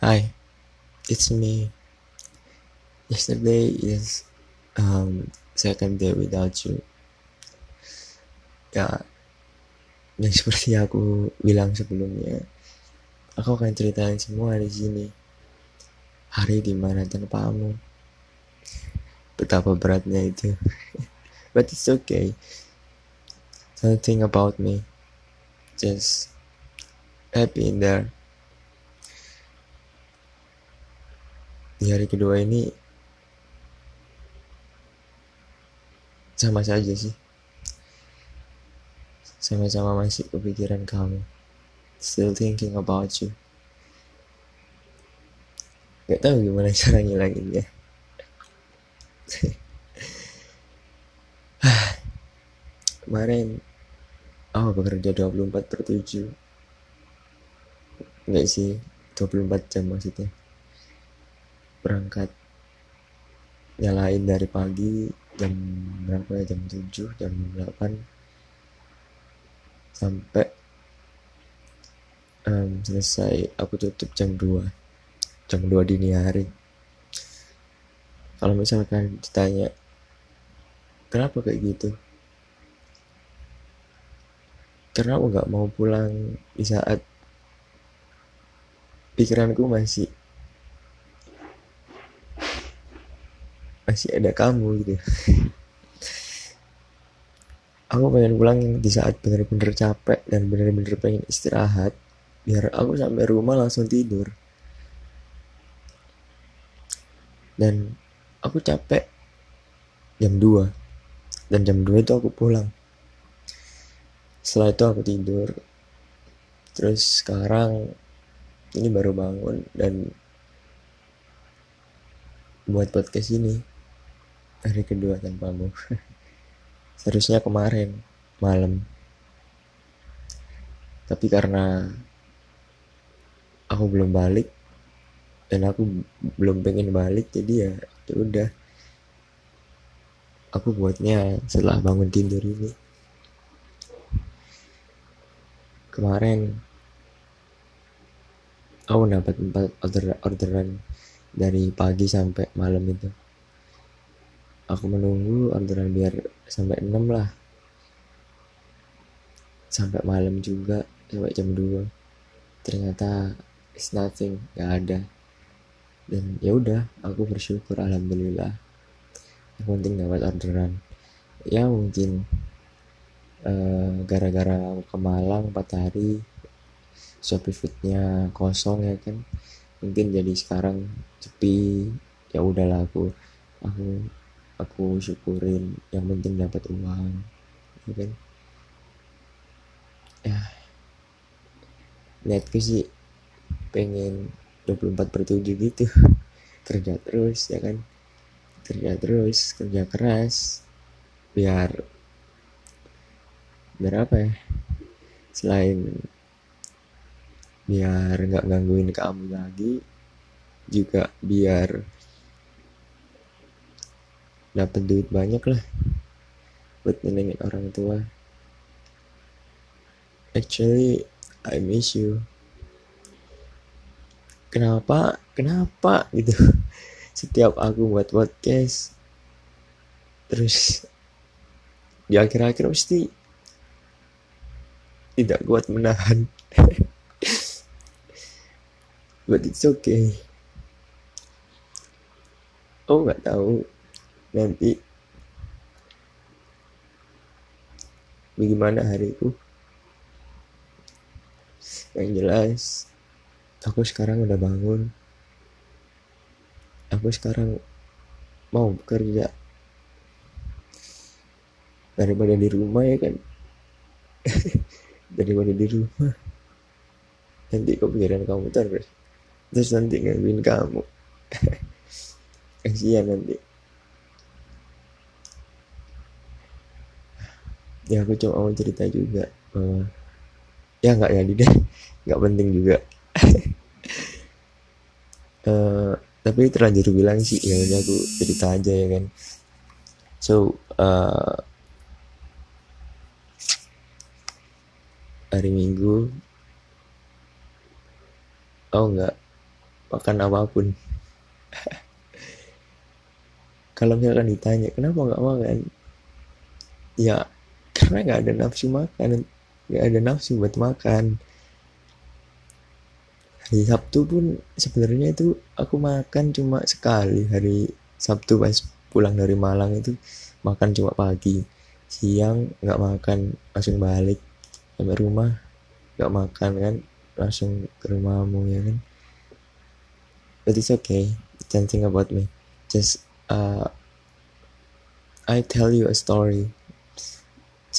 Hi, it's me. Yesterday is um second day without you. Ya, dan seperti aku bilang sebelumnya, aku akan ceritain semua di sini. Hari di mana tanpamu. Betapa beratnya itu. But it's okay. Don't think about me. Just happy in there. Di hari kedua ini sama saja sih. Sama-sama masih kepikiran kamu. Still thinking about you. Gak tahu gimana cara ngilanginnya. Kemarin aku bekerja 24 per 7 Enggak sih 24 jam maksudnya Berangkat. Nyalain dari pagi Jam berapa ya? Jam 7 Jam 8 Sampai um, Selesai Aku tutup jam 2 Jam 2 dini hari. Kalau misalkan ditanya Kenapa kayak gitu? Karena aku nggak mau pulang di saat pikiranku masih masih ada kamu gitu. Aku pengen pulang di saat bener-bener capek dan bener-bener pengen istirahat biar aku sampai rumah langsung tidur. Dan aku capek jam 2 dan jam 2 itu aku pulang. Setelah itu aku tidur. Terus sekarang ini baru bangun dan buat podcast ini hari kedua tanpamu seharusnya kemarin malam. Tapi karena aku belum balik dan aku belum pengen balik jadi ya ya udah. Aku buatnya setelah bangun tidur ini. Kemarin aku dapat empat order orderan dari pagi sampai malam itu aku menunggu orderan biar sampai 6 lah. Sampai malam juga sampai jam 2 ternyata it's nothing gak ada. Dan ya udah aku bersyukur alhamdulillah. Yang penting dapat orderan ya mungkin uh, gara-gara aku ke Malang 4 hari Shopee Foodnya kosong ya kan. Mungkin jadi sekarang sepi ya udahlah aku aku aku syukurin yang penting dapat uang ya kan? Ya. Lihatku sih pengen 24 per 7 gitu. Kerja terus ya kan? Kerja terus kerja keras biar biar apa ya? Selain biar nggak gangguin kamu lagi juga biar dapat duit banyak lah buat nyenengin orang tua. Actually I miss you. Kenapa? Kenapa? Gitu. Setiap aku buat podcast terus di akhir-akhir pasti tidak kuat menahan. But it's okay. Oh nggak tahu nanti bagaimana hariku? Yang jelas aku sekarang udah bangun. Aku sekarang mau bekerja. Daripada di rumah ya kan? Daripada di rumah. Nanti kepikiran kamu terus. Terus nanti ngangguin kamu. Kasihan nanti ya aku cuma mau cerita juga bahwa ya nggak ya deh nggak penting juga. Uh, tapi terlanjur bilang sih ya udah aku cerita aja ya kan. So uh, hari minggu oh enggak makan apa pun. Kalau misalkan ditanya kenapa nggak makan? Ya karena nggak ada nafsu makan nggak ada nafsu buat makan. Hari Sabtu pun sebenarnya itu aku makan cuma sekali. Hari Sabtu pas pulang dari Malang itu makan cuma pagi. Siang nggak makan langsung balik sampai rumah. Nggak makan kan langsung ke rumahmu ya kan? But it's okay. Don't think about me. Just uh, I tell you a story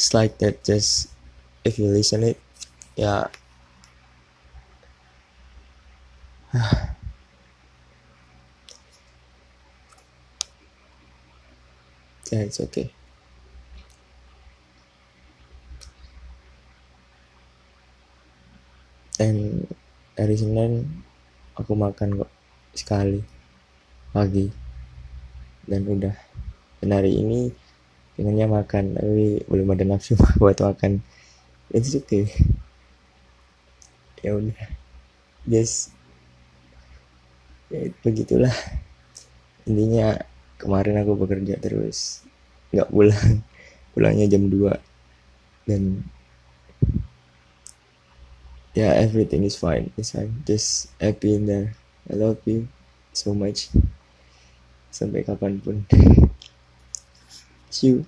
just like that just if you listen it ya. Yeah it's okay. Dan hari Senin aku makan kok sekali. Pagi. Dan udah. Dan hari ini pengennya makan tapi belum ada nafsu buat makan. Itu okay ya udah. Yes ya begitulah. Intinya kemarin aku bekerja terus. Nggak pulang. Pulangnya jam 2 dan yeah, everything is fine. It's fine. Just happy in there. I love you so much. Sampai kapan pun you